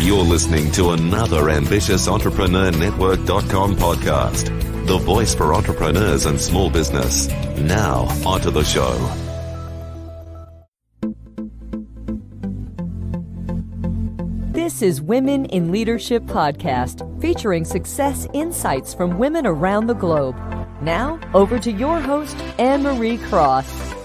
You're listening to another ambitious Entrepreneur Network.com podcast, the voice for entrepreneurs and small business. Now, onto the show. This is Women in Leadership Podcast, featuring success insights from women around the globe. Now, over to your host, Anne Marie Cross.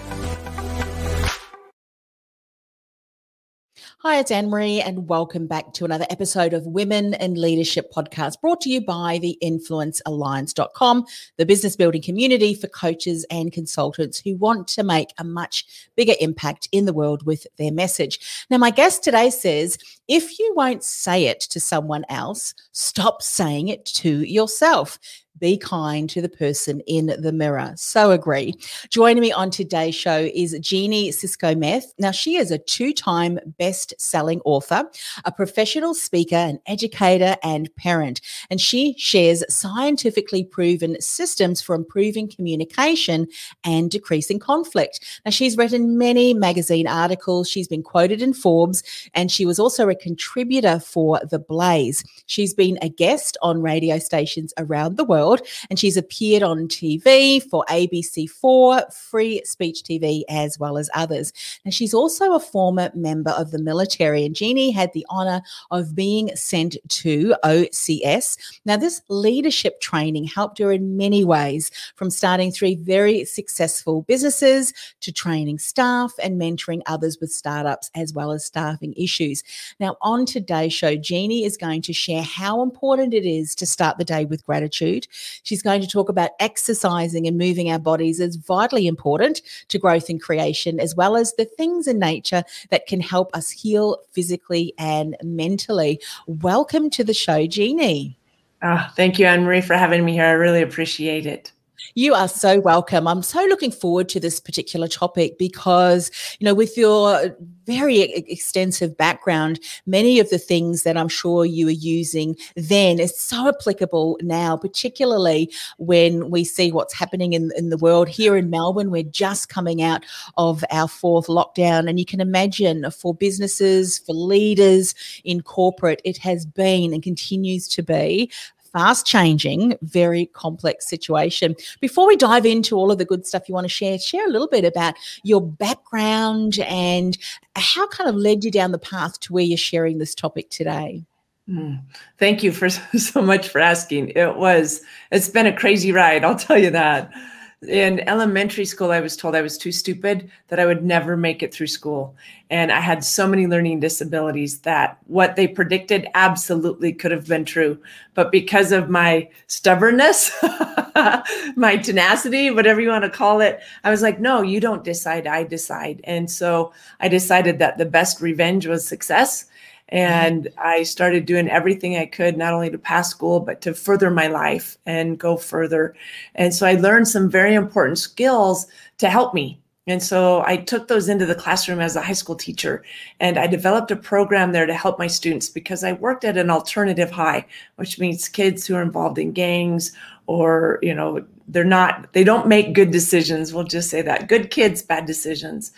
Hi, it's Anne Marie, and welcome back to another episode of Women in Leadership Podcast brought to you by the influencealliance.com, the business building community for coaches and consultants who want to make a much bigger impact in the world with their message. Now, my guest today says if you won't say it to someone else, stop saying it to yourself be kind to the person in the mirror. So agree. Joining me on today's show is Jeanie Cisco-Meth. Now, she is a two time best selling author, a professional speaker, an educator, and parent. And she shares scientifically proven systems for improving communication and decreasing conflict. Now, she's written many magazine articles, she's been quoted in Forbes, and she was also a contributor for The Blaze. She's been a guest on radio stations around the world world. And she's appeared on TV for ABC4, Free Speech TV, as well as others. And she's also a former member of the military. And Jeanie had the honor of being sent to OCS. Now, this leadership training helped her in many ways, from starting three very successful businesses to training staff and mentoring others with startups as well as staffing issues. Now, on today's show, Jeanie is going to share how important it is to start the day with gratitude, She's going to talk about exercising and moving our bodies as vitally important to growth and creation, as well as the things in nature that can help us heal physically and mentally. Welcome to the show, Jeanie. Oh, thank you, Anne Marie, for having me here. I really appreciate it. You are so welcome. I'm so looking forward to this particular topic because, you know, with your very extensive background, many of the things that I'm sure you are using then is so applicable now, particularly when we see what's happening in, in the world. Here in Melbourne, we're just coming out of our fourth lockdown. And you can imagine for businesses, for leaders in corporate, it has been and continues to be fast changing, very complex situation. Before we dive into all of the good stuff you want to share, share a little bit about your background and how kind of led you down the path to where you're sharing this topic today. Mm. Thank you for so much for asking. It was, it's been a crazy ride, I'll tell you that in elementary school, I was told I was too stupid, that I would never make it through school. And I had so many learning disabilities that what they predicted absolutely could have been true. But because of my stubbornness, my tenacity, whatever you want to call it, I was like, no, you don't decide, I decide. And so I decided that the best revenge was success Mm-hmm. and I started doing everything I could, not only to pass school, but to further my life and go further. And so I learned some very important skills to help me. And so I took those into the classroom as a high school teacher and I developed a program there to help my students because I worked at an alternative high, which means kids who are involved in gangs or, you know, they're not, they don't make good decisions. We'll just say that good kids, bad decisions.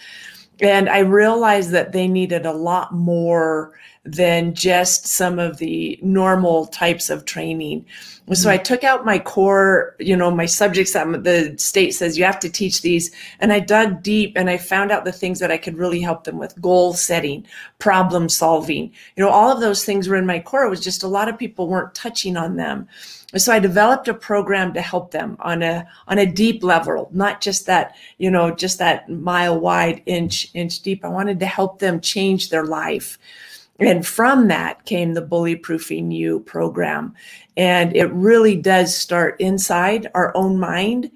And I realized that they needed a lot more than just some of the normal types of training. Mm-hmm. So I took out my core, you know, my subjects that the state says you have to teach these. And I dug deep and I found out the things that I could really help them with goal setting, problem solving. You know, all of those things were in my core. It was just a lot of people weren't touching on them. So I developed a program to help them on a on a deep level, not just that, you know, just that mile wide, inch inch deep. I wanted to help them change their life. And from that came the Bully Proofing You program. And it really does start inside our own mind.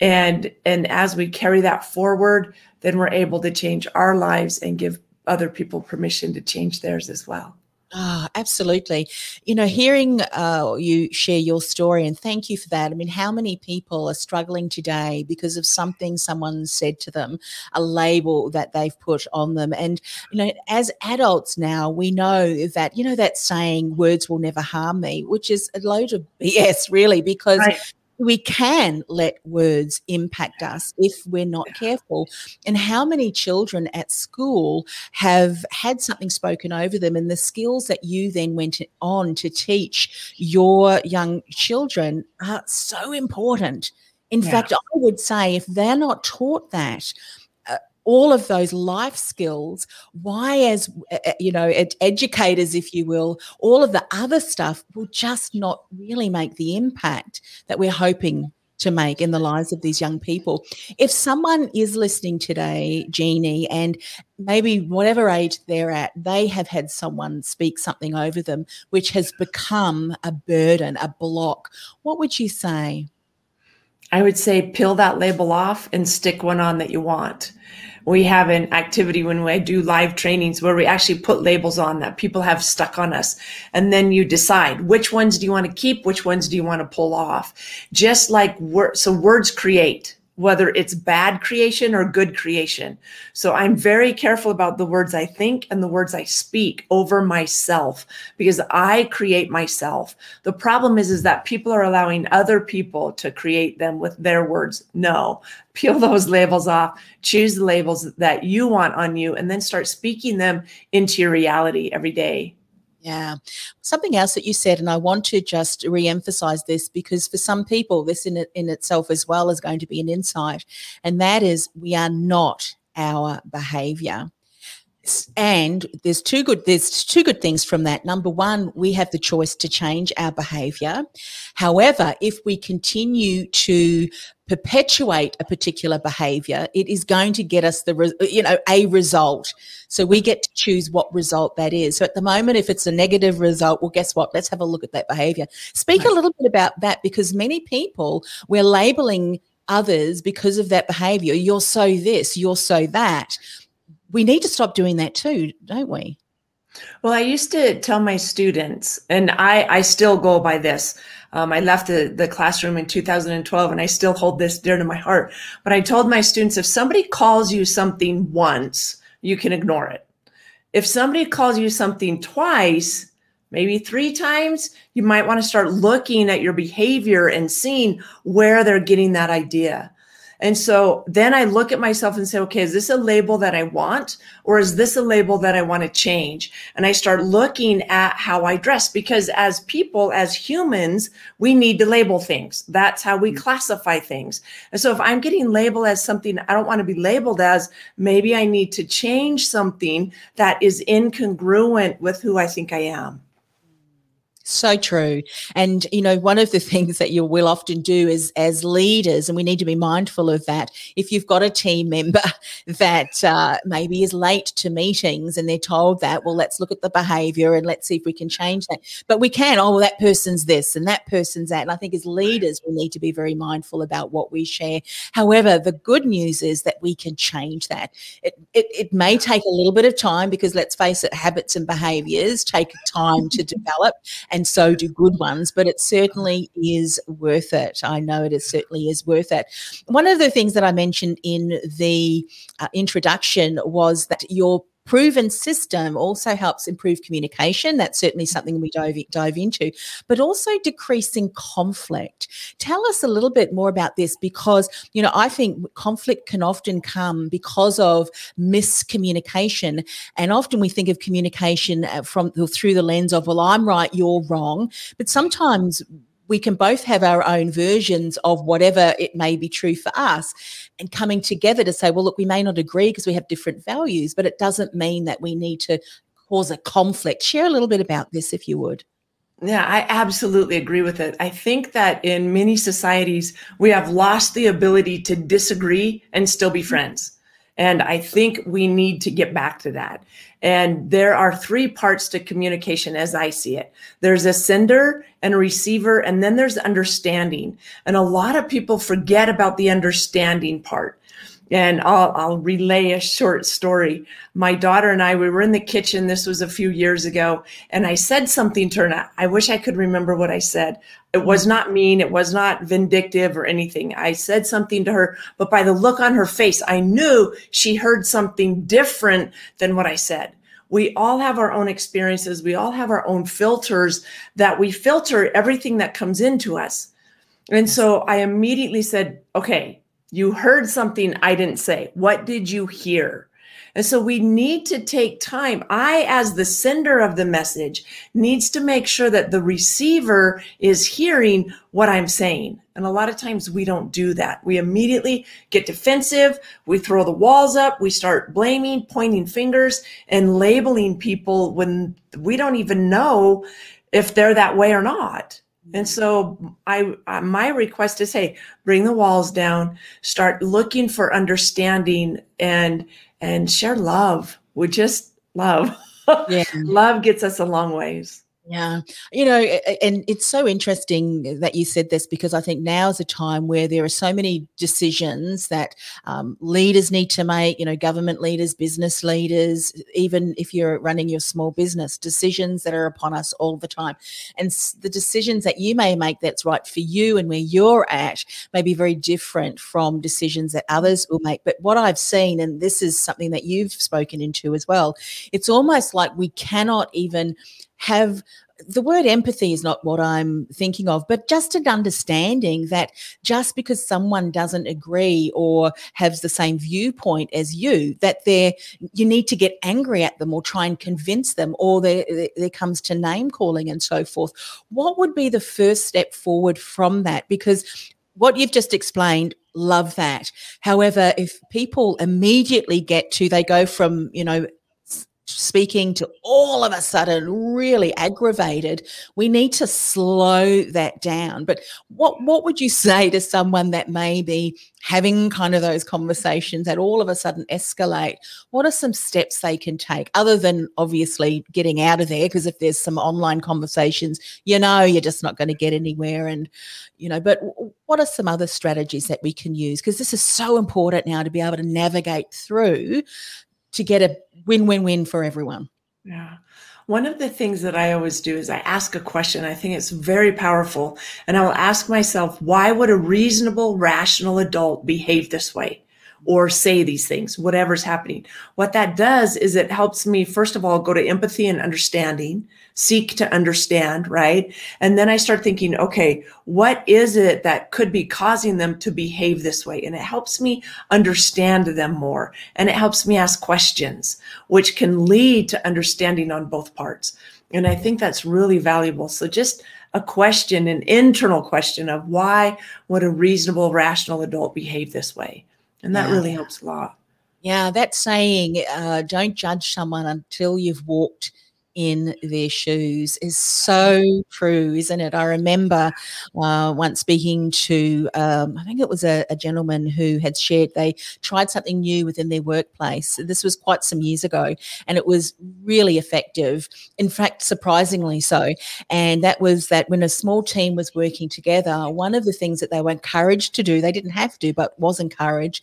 And, and as we carry that forward, then we're able to change our lives and give other people permission to change theirs as well. Oh, absolutely. You know, hearing uh, you share your story, and thank you for that. I mean, how many people are struggling today because of something someone said to them, a label that they've put on them? And, you know, as adults now, we know that, you know, that saying, words will never harm me, which is a load of BS, really, because. Right we can let words impact us if we're not careful. And how many children at school have had something spoken over them, and the skills that you then went on to teach your young children are so important. In yeah. fact, I would say if they're not taught that, all of those life skills why as you know educators if you will all of the other stuff will just not really make the impact that we're hoping to make in the lives of these young people. If someone is listening today, Jeanie, and maybe whatever age they're at, they have had someone speak something over them which has become a burden, a block, what would you say? I would say peel that label off and stick one on that you want we have an activity when we do live trainings where we actually put labels on that people have stuck on us. And then you decide which ones do you want to keep? Which ones do you want to pull off? Just like words. So words create whether it's bad creation or good creation. So I'm very careful about the words I think and the words I speak over myself because I create myself. The problem is is that people are allowing other people to create them with their words. No. Peel those labels off, choose the labels that you want on you and then start speaking them into your reality every day. Yeah. Something else that you said, and I want to just re-emphasize this because for some people, this in, in itself as well is going to be an insight, and that is we are not our behavior and there's two good there's two good things from that. Number one we have the choice to change our behavior however if we continue to perpetuate a particular behavior it is going to get us the you know a result. So we get to choose what result that is. So at the moment if it's a negative result well guess what? Let's have a look at that behavior speak right. a little bit about that because many people we're labeling others because of that behavior you're so this you're so that we need to stop doing that too, don't we? Well, I used to tell my students, and I, I still go by this. Um, I left the, the classroom in 2012 and I still hold this dear to my heart. But I told my students if somebody calls you something once, you can ignore it. If somebody calls you something twice, maybe three times, you might want to start looking at your behavior and seeing where they're getting that idea. And so then I look at myself and say, okay, is this a label that I want? Or is this a label that I want to change? And I start looking at how I dress because as people, as humans, we need to label things. That's how we mm-hmm. classify things. And so if I'm getting labeled as something I don't want to be labeled as, maybe I need to change something that is incongruent with who I think I am. So true. And, you know, one of the things that you will often do is as leaders, and we need to be mindful of that, if you've got a team member that uh, maybe is late to meetings and they're told that, well, let's look at the behavior and let's see if we can change that. But we can, oh, well, that person's this and that person's that. And I think as leaders, we need to be very mindful about what we share. However, the good news is that we can change that. It, it, it may take a little bit of time because let's face it, habits and behaviors take time to develop and so do good ones, but it certainly is worth it. I know it is certainly is worth it. One of the things that I mentioned in the uh, introduction was that your proven system also helps improve communication. That's certainly something we dive, dive into, but also decreasing conflict. Tell us a little bit more about this because, you know, I think conflict can often come because of miscommunication. And often we think of communication uh, from through the lens of, well, I'm right, you're wrong. But sometimes we can both have our own versions of whatever it may be true for us and coming together to say, well, look, we may not agree because we have different values, but it doesn't mean that we need to cause a conflict. Share a little bit about this, if you would. Yeah, I absolutely agree with it. I think that in many societies, we have lost the ability to disagree and still be mm-hmm. friends. And I think we need to get back to that. And there are three parts to communication as I see it there's a sender and a receiver, and then there's understanding. And a lot of people forget about the understanding part. And I'll, I'll relay a short story. My daughter and I, we were in the kitchen. This was a few years ago. And I said something to her. I wish I could remember what I said. It was mm-hmm. not mean. It was not vindictive or anything. I said something to her, but by the look on her face, I knew she heard something different than what I said. We all have our own experiences. We all have our own filters that we filter everything that comes into us. And so I immediately said, okay, you heard something I didn't say. What did you hear? And so we need to take time. I, as the sender of the message, needs to make sure that the receiver is hearing what I'm saying. And a lot of times we don't do that. We immediately get defensive. We throw the walls up. We start blaming, pointing fingers and labeling people when we don't even know if they're that way or not. And so I my request is hey, bring the walls down, start looking for understanding and and share love. We just love. Yeah. love gets us a long ways. Yeah. You know, and it's so interesting that you said this because I think now is a time where there are so many decisions that um, leaders need to make, you know, government leaders, business leaders, even if you're running your small business, decisions that are upon us all the time. And the decisions that you may make that's right for you and where you're at may be very different from decisions that others will make. But what I've seen, and this is something that you've spoken into as well, it's almost like we cannot even have the word empathy is not what I'm thinking of, but just an understanding that just because someone doesn't agree or has the same viewpoint as you, that they you need to get angry at them or try and convince them, or there, there comes to name calling and so forth. What would be the first step forward from that? Because what you've just explained love that however if people immediately get to they go from you know speaking to all of a sudden really aggravated we need to slow that down. But what what would you say to someone that may be having kind of those conversations that all of a sudden escalate? What are some steps they can take other than obviously getting out of there? Because if there's some online conversations you know you're just not going to get anywhere and you know but what are some other strategies that we can use? Because this is so important now to be able to navigate through to get a win win win for everyone. Yeah. One of the things that I always do is I ask a question. I think it's very powerful. And I will ask myself, why would a reasonable, rational adult behave this way? Or say these things, whatever's happening. What that does is it helps me, first of all, go to empathy and understanding, seek to understand, right? And then I start thinking, okay, what is it that could be causing them to behave this way? And it helps me understand them more. And it helps me ask questions, which can lead to understanding on both parts. And I think that's really valuable. So just a question, an internal question of why would a reasonable, rational adult behave this way? And that yeah. really helps a lot. Yeah, that saying, uh, don't judge someone until you've walked in their shoes is so true, isn't it? I remember uh, once speaking to, um, I think it was a, a, gentleman who had shared they tried something new within their workplace. This was quite some years ago, and it was really effective. In fact, surprisingly so. And that was that when a small team was working together, one of the things that they were encouraged to do, they didn't have to, but was encouraged,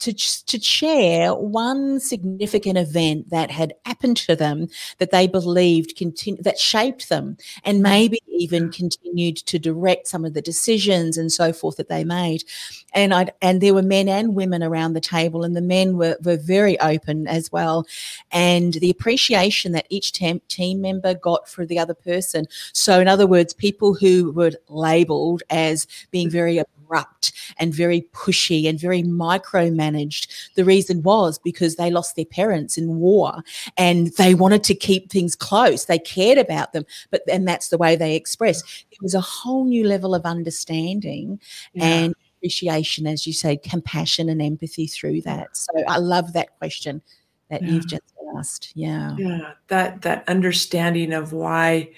to, to share one significant event that had happened to them that they believed continu- that shaped them and maybe even continued to direct some of the decisions and so forth that they made. And I and there were men and women around the table, and the men were, were very open as well. And the appreciation that each temp, team member got for the other person. So, in other words, people who were labeled as being very abrupt and very pushy and very micromanaged. The reason was because they lost their parents in war and they wanted to keep things close. They cared about them, but and that's the way they expressed. It was a whole new level of understanding yeah. and appreciation, as you say, compassion and empathy through that. So I love that question that yeah. you've just asked. Yeah. Yeah. That that understanding of why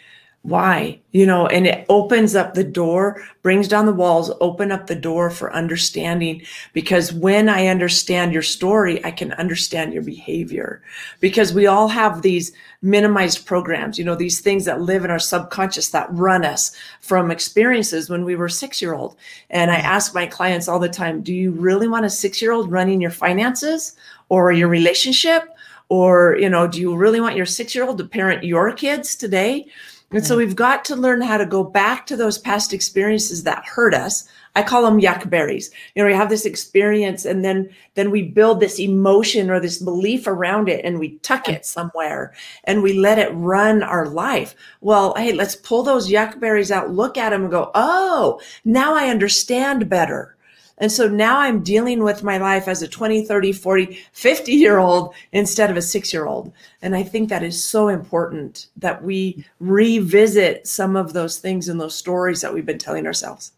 why? You know and it opens up the door brings down the walls open up the door for understanding. Because when i understand your story i can understand your behavior. Because we all have these minimized programs you know these things that live in our subconscious that run us from experiences when we were 6 year old and i ask my clients all the time do you really want a 6 year old running your finances or your relationship? Or you know do you really want your 6 year old to parent your kids today And so we've got to learn how to go back to those past experiences that hurt us. I call them yuck berries. You know, we have this experience and then then we build this emotion or this belief around it and we tuck it somewhere and we let it run our life. Well, hey, let's pull those yuck berries out, look at them and go, "Oh, now I understand better." And so now I'm dealing with my life as a 20, 30, 40, 50 year old instead of a six year old. And I think that is so important that we revisit some of those things and those stories that we've been telling ourselves.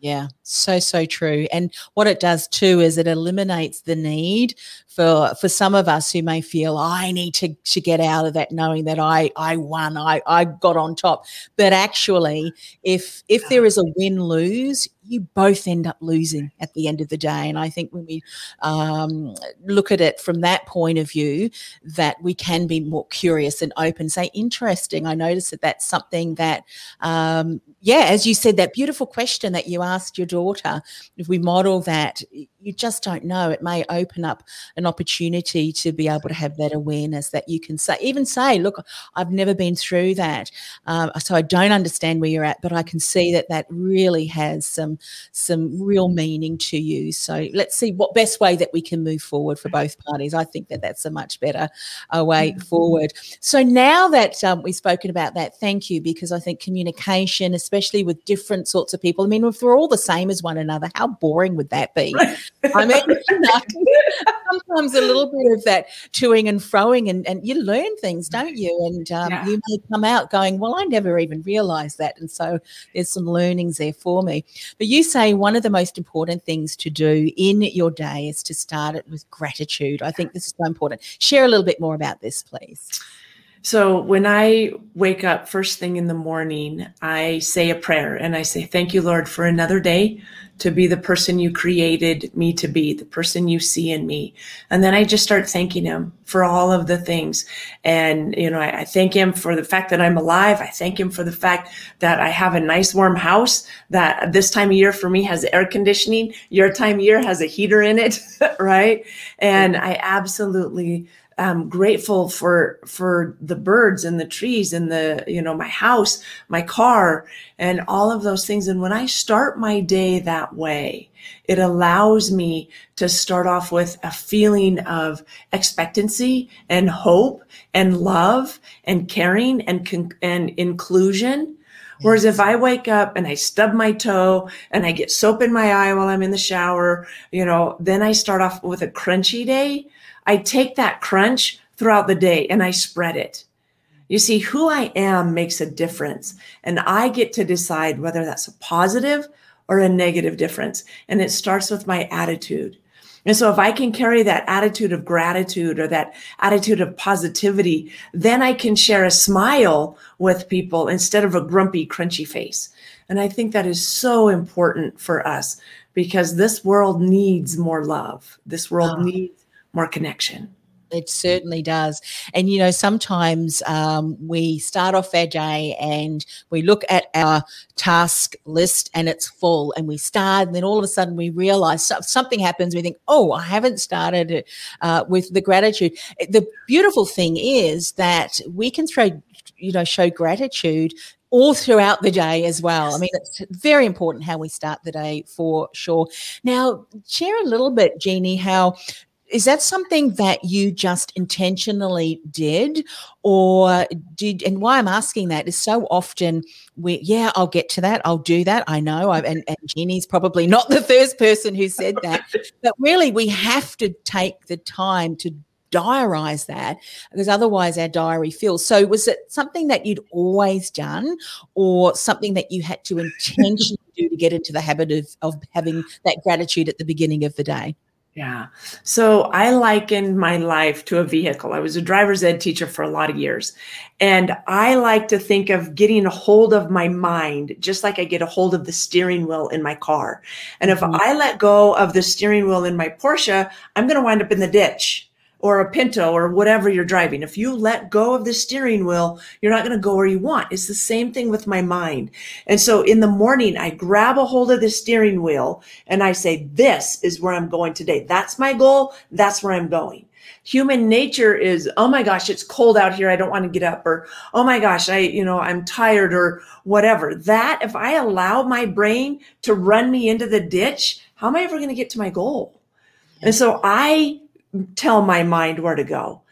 Yeah, so so true. And what it does too is it eliminates the need for for some of us who may feel I need to to get out of that knowing that I I won, I I got on top. But actually, if if there is a win lose, you both end up losing at the end of the day. And I think when we um, look at it from that point of view, that we can be more curious and open, say, interesting. I noticed that that's something that, um, yeah, as you said, that beautiful question that you asked your daughter, if we model that, you just don't know. It may open up an opportunity to be able to have that awareness that you can say, even say, look, I've never been through that. Um, so I don't understand where you're at, but I can see that that really has some some real meaning to you. So let's see what best way that we can move forward for both parties. I think that that's a much better uh, way mm-hmm. forward. So now that um, we've spoken about that, thank you because I think communication, especially with different sorts of people. I mean, if we're all the same as one another, how boring would that be? I mean, sometimes a little bit of that toing and froing, and, and you learn things, don't you? And um, yeah. you may come out going, Well, I never even realized that. And so there's some learnings there for me. But you say one of the most important things to do in your day is to start it with gratitude. I think this is so important. Share a little bit more about this, please. So when I wake up first thing in the morning, I say a prayer and I say, Thank you, Lord, for another day to be the person you created me to be, the person you see in me. And then I just start thanking him for all of the things. And, you know, I, I, thank him for the fact that I'm alive. I thank him for the fact that I have a nice warm house that this time of year for me has air conditioning. Your time of year has a heater in it, right? And I absolutely I'm grateful for for the birds and the trees and the you know my house, my car, and all of those things. And when I start my day that way, it allows me to start off with a feeling of expectancy and hope and love and caring and and inclusion. Whereas if I wake up and I stub my toe and I get soap in my eye while I'm in the shower, you know, then I start off with a crunchy day I take that crunch throughout the day and I spread it. You see, who I am makes a difference. And I get to decide whether that's a positive or a negative difference. And it starts with my attitude. And so if I can carry that attitude of gratitude or that attitude of positivity, then I can share a smile with people instead of a grumpy, crunchy face. And I think that is so important for us because this world needs more love. This world oh. needs more connection. It certainly does. And, you know, sometimes um, we start off our day and we look at our task list and it's full and we start, and then all of a sudden we realize something happens. We think, oh, I haven't started uh, with the gratitude. The beautiful thing is that we can throw, you know, show gratitude all throughout the day as well. I mean, it's very important how we start the day for sure. Now, share a little bit, Jeanie, how is that something that you just intentionally did? Or did and why i'm asking that is so often we yeah i'll get to that i'll do that i know I, and, and jeanie's probably not the first person who said that. But really we have to take the time to diarize that because otherwise our diary fills. So was it something that you'd always done or something that you had to intentionally do to get into the habit of, of having that gratitude at the beginning of the day yeah. So I likened my life to a vehicle. I was a driver's ed teacher for a lot of years. And I like to think of getting a hold of my mind, just like I get a hold of the steering wheel in my car. And if mm-hmm. I let go of the steering wheel in my Porsche, I'm going to wind up in the ditch or a Pinto or whatever you're driving. If you let go of the steering wheel, you're not going to go where you want. It's the same thing with my mind. And so in the morning, I grab a hold of the steering wheel and I say, this is where I'm going today. That's my goal. That's where I'm going. Human nature is, oh my gosh, it's cold out here. I don't want to get up. Or, oh my gosh, I, you know, I'm tired or whatever. That, if I allow my brain to run me into the ditch, how am I ever going to get to my goal? And so I tell my mind where to go.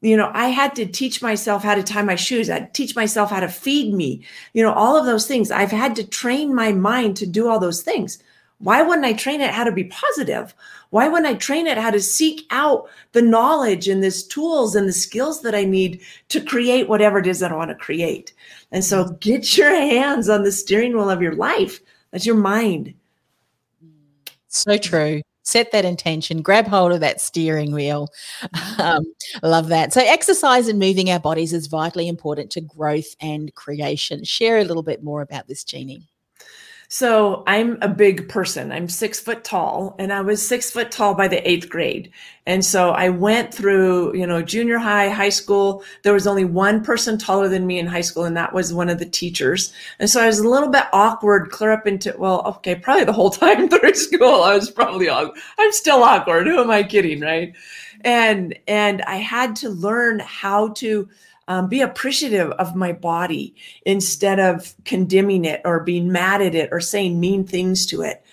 You know, I had to teach myself how to tie my shoes. I teach myself how to feed me. You know, all of those things. I've had to train my mind to do all those things. Why wouldn't I train it how to be positive? Why wouldn't I train it how to seek out the knowledge and the tools and the skills that I need to create whatever it is that I want to create? And so get your hands on the steering wheel of your life. That's your mind. So true set that intention, grab hold of that steering wheel. Um, love that. So, exercise and moving our bodies is vitally important to growth and creation. Share a little bit more about this, Jeanie. So I'm a big person. I'm six foot tall, and I was six foot tall by the eighth grade. And so I went through, you know, junior high, high school. There was only one person taller than me in high school, and that was one of the teachers. And so I was a little bit awkward, clear up into, well, okay, probably the whole time through school, I was probably awkward. I'm still awkward. Who am I kidding? Right. And, and I had to learn how to, um, be appreciative of my body instead of condemning it or being mad at it or saying mean things to it.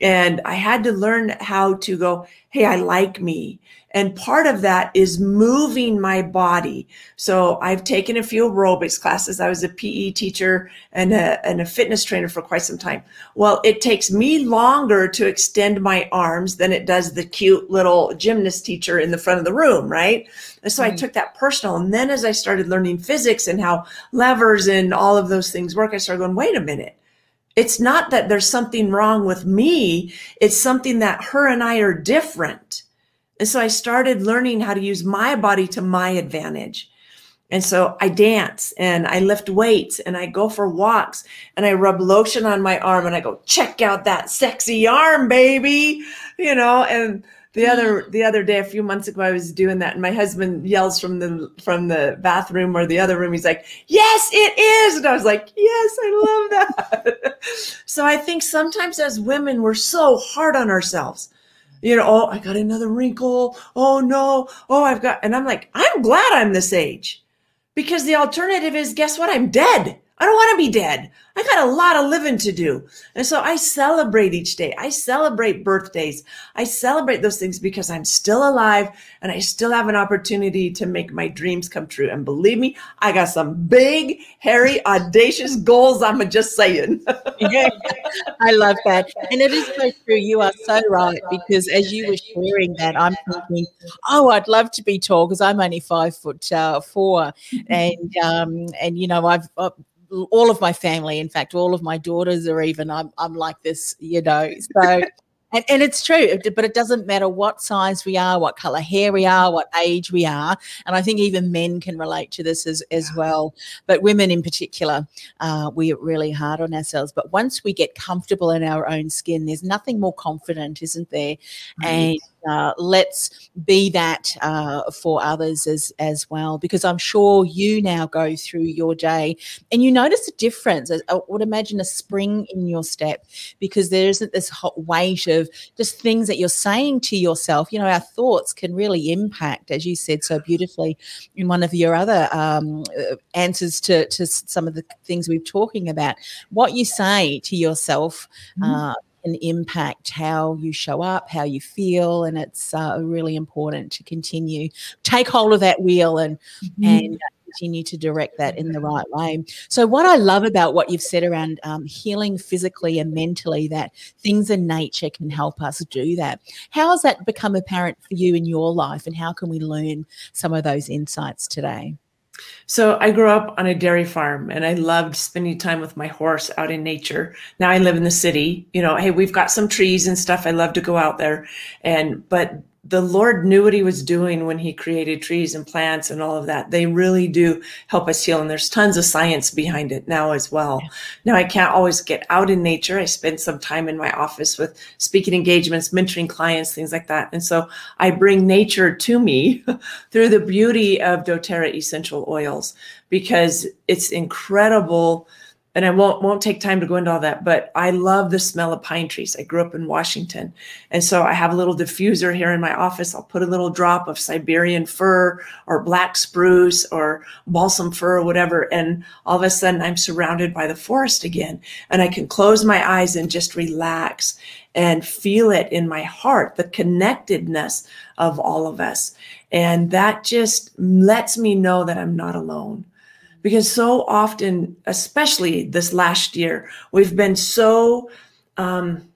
And I had to learn how to go, hey, I like me. And part of that is moving my body. So I've taken a few aerobics classes. I was a PE teacher and a, and a fitness trainer for quite some time. Well, it takes me longer to extend my arms than it does the cute little gymnast teacher in the front of the room, right? And so. I took that personal. And then as I started learning physics and how levers and all of those things work, I started going, wait a minute it's not that there's something wrong with me. It's something that her and I are different. And so I started learning how to use my body to my advantage. And so I dance and I lift weights and I go for walks and I rub lotion on my arm and I go, check out that sexy arm, baby. You know, and the other the other day, a few months ago, I was doing that, and my husband yells from the from the bathroom or the other room. He's like, "Yes, it is," and I was like, "Yes, I love that." so I think sometimes as women, we're so hard on ourselves you know, oh, I got another wrinkle. Oh no. Oh, I've got, and I'm like, I'm glad I'm this age because the alternative is guess what? I'm dead. I don't want to be dead. I got a lot of living to do. And so I celebrate each day. I celebrate birthdays. I celebrate those things because I'm still alive and I still have an opportunity to make my dreams come true. And believe me, I got some big, hairy, audacious goals. I'm just saying. I love that. And it is so true. You are so right because as you were sharing that, I'm thinking, oh, I'd love to be tall because I'm only five foot uh, four. And, um, and, you know, I've, I've all of my family, in fact, all of my daughters are even, I'm, I'm like this, you know. So, and, and it's true, but it doesn't matter what size we are, what color hair we are, what age we are. And I think even men can relate to this as, as well. But women in particular, uh, we are really hard on ourselves. But once we get comfortable in our own skin, there's nothing more confident, isn't there? Right. And uh, let's be that uh, for others as as well because i'm sure you now go through your day and you notice a difference. I would imagine a spring in your step because there isn't this hot weight of just things that you're saying to yourself. You know our thoughts can really impact as you said so beautifully in one of your other um, uh, answers to, to some of the things we're talking about. What you say to yourself mm-hmm. uh, can impact how you show up, how you feel, and it's uh, really important to continue take hold of that wheel and mm-hmm. and continue to direct that in the right way. So, what I love about what you've said around um, healing physically and mentally, that things in nature can help us do that. How has that become apparent for you in your life, and how can we learn some of those insights today? So I grew up on a dairy farm and I loved spending time with my horse out in nature. Now I live in the city. You know, hey, we've got some trees and stuff. I love to go out there. And but the Lord knew what he was doing when he created trees and plants and all of that. They really do help us heal. And there's tons of science behind it now as well. Yeah. Now I can't always get out in nature. I spend some time in my office with speaking engagements, mentoring clients, things like that. And so I bring nature to me through the beauty of doTERRA essential oils because it's incredible and I won't won't take time to go into all that, but I love the smell of pine trees. I grew up in Washington, and so I have a little diffuser here in my office. I'll put a little drop of Siberian fir or black spruce or balsam fir or whatever, and all of a sudden I'm surrounded by the forest again, and I can close my eyes and just relax and feel it in my heart, the connectedness of all of us, and that just lets me know that I'm not alone because so often, especially this last year, we've been so um,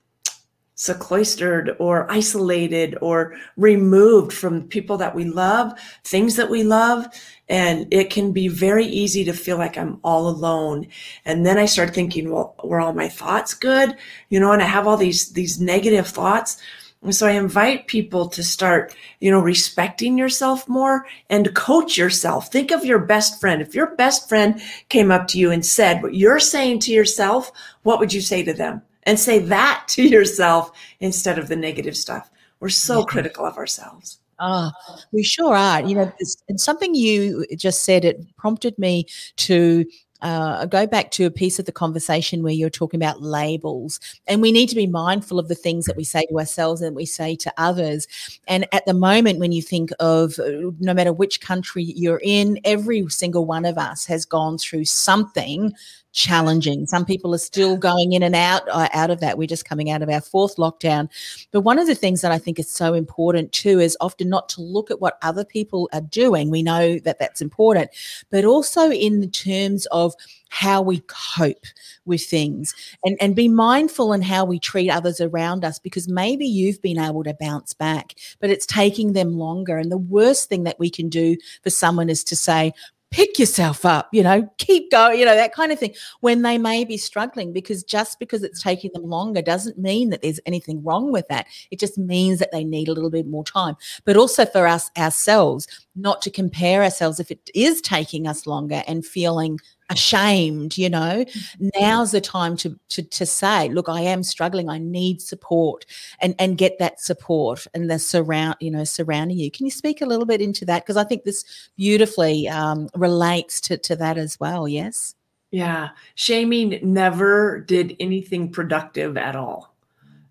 sequestered or isolated or removed from people that we love, things that we love. And it can be very easy to feel like I'm all alone. And then I start thinking, well, were all my thoughts good? You know, and I have all these, these negative thoughts. And so I invite people to start, you know, respecting yourself more and coach yourself. Think of your best friend. If your best friend came up to you and said what you're saying to yourself, what would you say to them? And say that to yourself instead of the negative stuff. We're so critical of ourselves. Ah, oh, we sure are. You know, and something you just said, it prompted me to uh, go back to a piece of the conversation where you're talking about labels, and we need to be mindful of the things that we say to ourselves and we say to others. And at the moment, when you think of uh, no matter which country you're in, every single one of us has gone through something challenging. Some people are still going in and out uh, out of that. We're just coming out of our fourth lockdown. But one of the things that I think is so important too is often not to look at what other people are doing. We know that that's important, but also in the terms of how we cope with things and, and be mindful in how we treat others around us because maybe you've been able to bounce back, but it's taking them longer. And the worst thing that we can do for someone is to say, pick yourself up, you know, keep going, you know, that kind of thing when they may be struggling because just because it's mm. taking them longer doesn't mean that there's anything wrong with that. It just means that they need a little bit more time. But also for us ourselves, not to compare ourselves if it is taking us longer and feeling ashamed you know? Mm-hmm. now's the time to, to to say look i am struggling. I need support and and get that support and the surround you know surrounding you. Can you speak a little bit into that? Because i think this beautifully um, relates to to that as well yes? Yeah. Shaming never did anything productive at all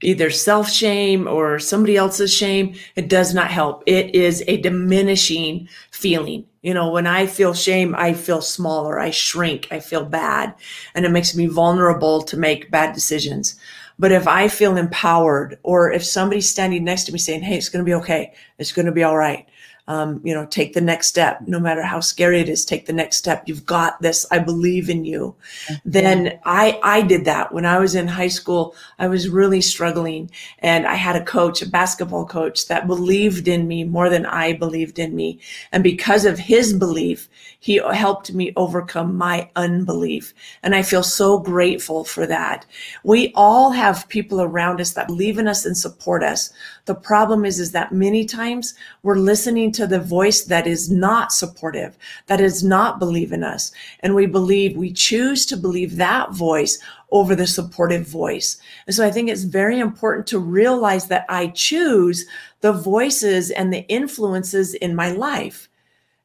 either self shame or somebody else's shame it does not help. It is a diminishing feeling. You know, when I feel shame, I feel smaller, I shrink, I feel bad, and it makes me vulnerable to make bad decisions. But if I feel empowered, or if somebody's standing next to me saying, Hey, it's going to be okay, it's going to be all right, um, you know, take the next step, no matter how scary it is, take the next step. You've got this. I believe in you. Mm-hmm. Then I, I did that when I was in high school. I was really struggling and I had a coach, a basketball coach that believed in me more than I believed in me. And because of his belief, he helped me overcome my unbelief. And I feel so grateful for that. We all have people around us that believe in us and support us. The problem is, is that many times we're listening to the voice that is not supportive, that is not believe in us. And we believe, we choose to believe that voice over the supportive voice. And so I think it's very important to realize that I choose the voices and the influences in my life.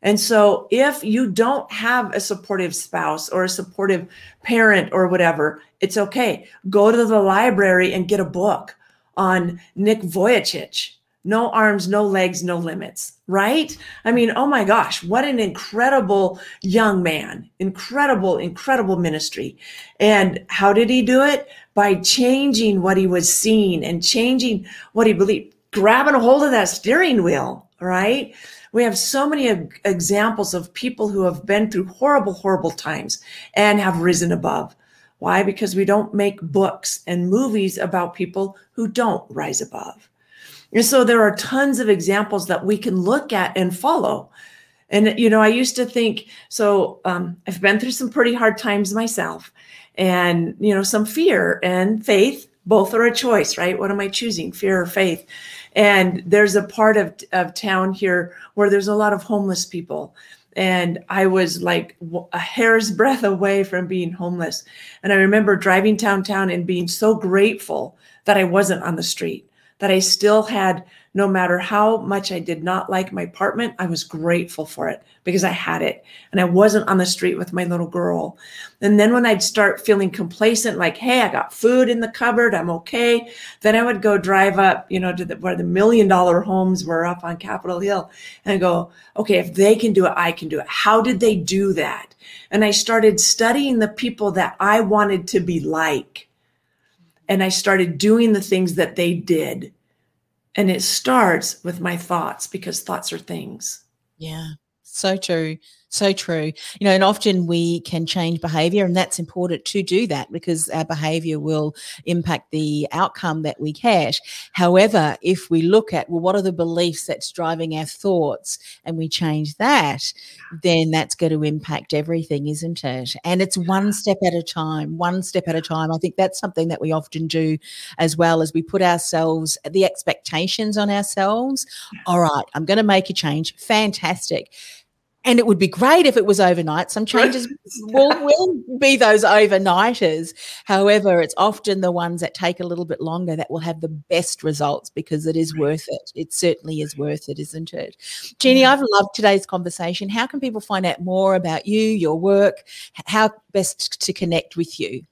And so if you don't have a supportive spouse or a supportive parent or whatever, it's okay. Go to the library and get a book on Nick Vujicic. No arms, no legs, no limits, right? I mean, oh my gosh, what an incredible young man. Incredible, incredible ministry. And how did he do it? By changing what he was seeing and changing what he believed, grabbing a hold of that steering wheel, right? We have so many examples of people who have been through horrible, horrible times and have risen above. Why? Because we don't make books and movies about people who don't rise above. And so there are tons of examples that we can look at and follow. And, you know, I used to think, so um, I've been through some pretty hard times myself and, you know, some fear and faith. Both are a choice, right? What am I choosing, fear or faith? And there's a part of, of town here where there's a lot of homeless people and I was like a hair's breadth away from being homeless. And I remember driving downtown and being so grateful that I wasn't on the street, that I still had, no matter how much I did not like my apartment, I was grateful for it because I had it and I wasn't on the street with my little girl. And then when I'd start feeling complacent, like, hey, I got food in the cupboard, I'm okay, then I would go drive up, you know, to the, where the million dollar homes were up on Capitol Hill and go, okay, if they can do it, I can do it. How did they do that? And I started studying the people that I wanted to be like and I started doing the things that they did. And it starts with my thoughts because thoughts are things. Yeah, so true. So true. You know, and often we can change behavior, and that's important to do that because our behavior will impact the outcome that we catch. However, if we look at, well, what are the beliefs that's driving our thoughts and we change that, then that's going to impact everything, isn't it? And it's one step at a time, one step at a time. I think that's something that we often do as well as we put ourselves, the expectations on ourselves. All right, I'm going to make a change. Fantastic and it would be great if it was overnight. Some changes will, will be those overnighters. However, it's often the ones that take a little bit longer that will have the best results because it is worth it. It certainly is worth it, isn't it? Jeanie. I've loved today's conversation. How can people find out more about you, your work, how best to connect with you?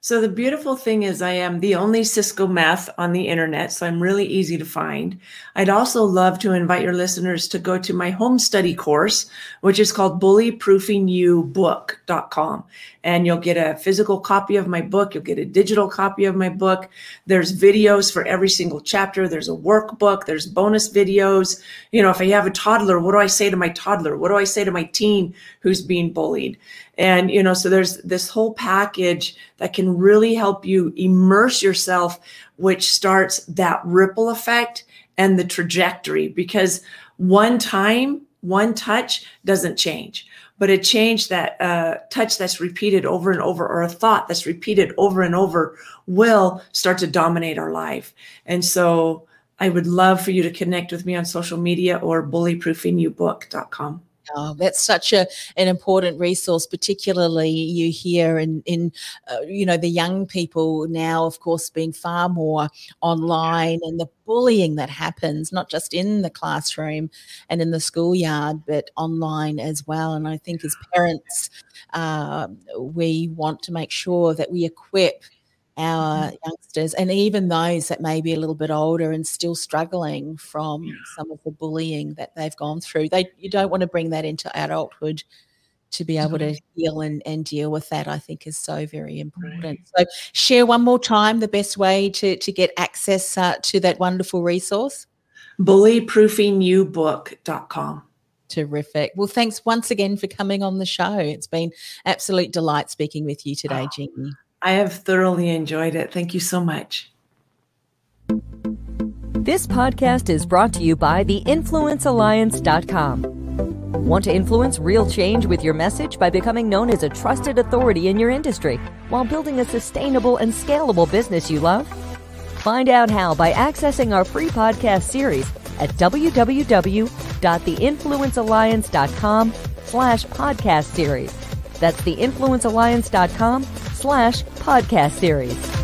So the beautiful thing is I am the only Cisco-Meth on the internet, so I'm really easy to find. I'd also love to invite your listeners to go to my home study course, which is called bullyproofingyoubook.com. And you'll get a physical copy of my book, you'll get a digital copy of my book. There's videos for every single chapter, there's a workbook, there's bonus videos. You know, if I have a toddler, what do I say to my toddler? What do I say to my teen who's being bullied? And, you know, so there's this whole package that can really help you immerse yourself, which starts that ripple effect and the trajectory because one time, one touch doesn't change but a change that uh, touch that's repeated over and over or a thought that's repeated over and over will start to dominate our life. And so i would love for you to connect with me on social media or bullyproofingyoubook.com Oh, that's such a an important resource, particularly you hear in in uh, you know the young people now, of course, being far more online and the bullying that happens not just in the classroom and in the schoolyard, but online as well. And I think as parents, uh, we want to make sure that we equip our mm-hmm. youngsters and even those that may be a little bit older and still struggling from yeah. some of the bullying that they've gone through they you don't want to bring that into adulthood to be able to heal and, and deal with that i think is so very important right. so share one more time the best way to to get access uh, to that wonderful resource bullyproofingyoubook.com Terrific. Well, thanks once again for coming on the show. It's been absolute delight speaking with you today, oh, Jeanie. I have thoroughly enjoyed it. Thank you so much. This podcast is brought to you by the theinfluencealliance.com. Want to influence real change with your message by becoming known as a trusted authority in your industry while building a sustainable and scalable business you love? Find out how by accessing our free podcast series at www.theinfluencealliance.com slash podcast series. That's theinfluencealliance.com slash podcast series.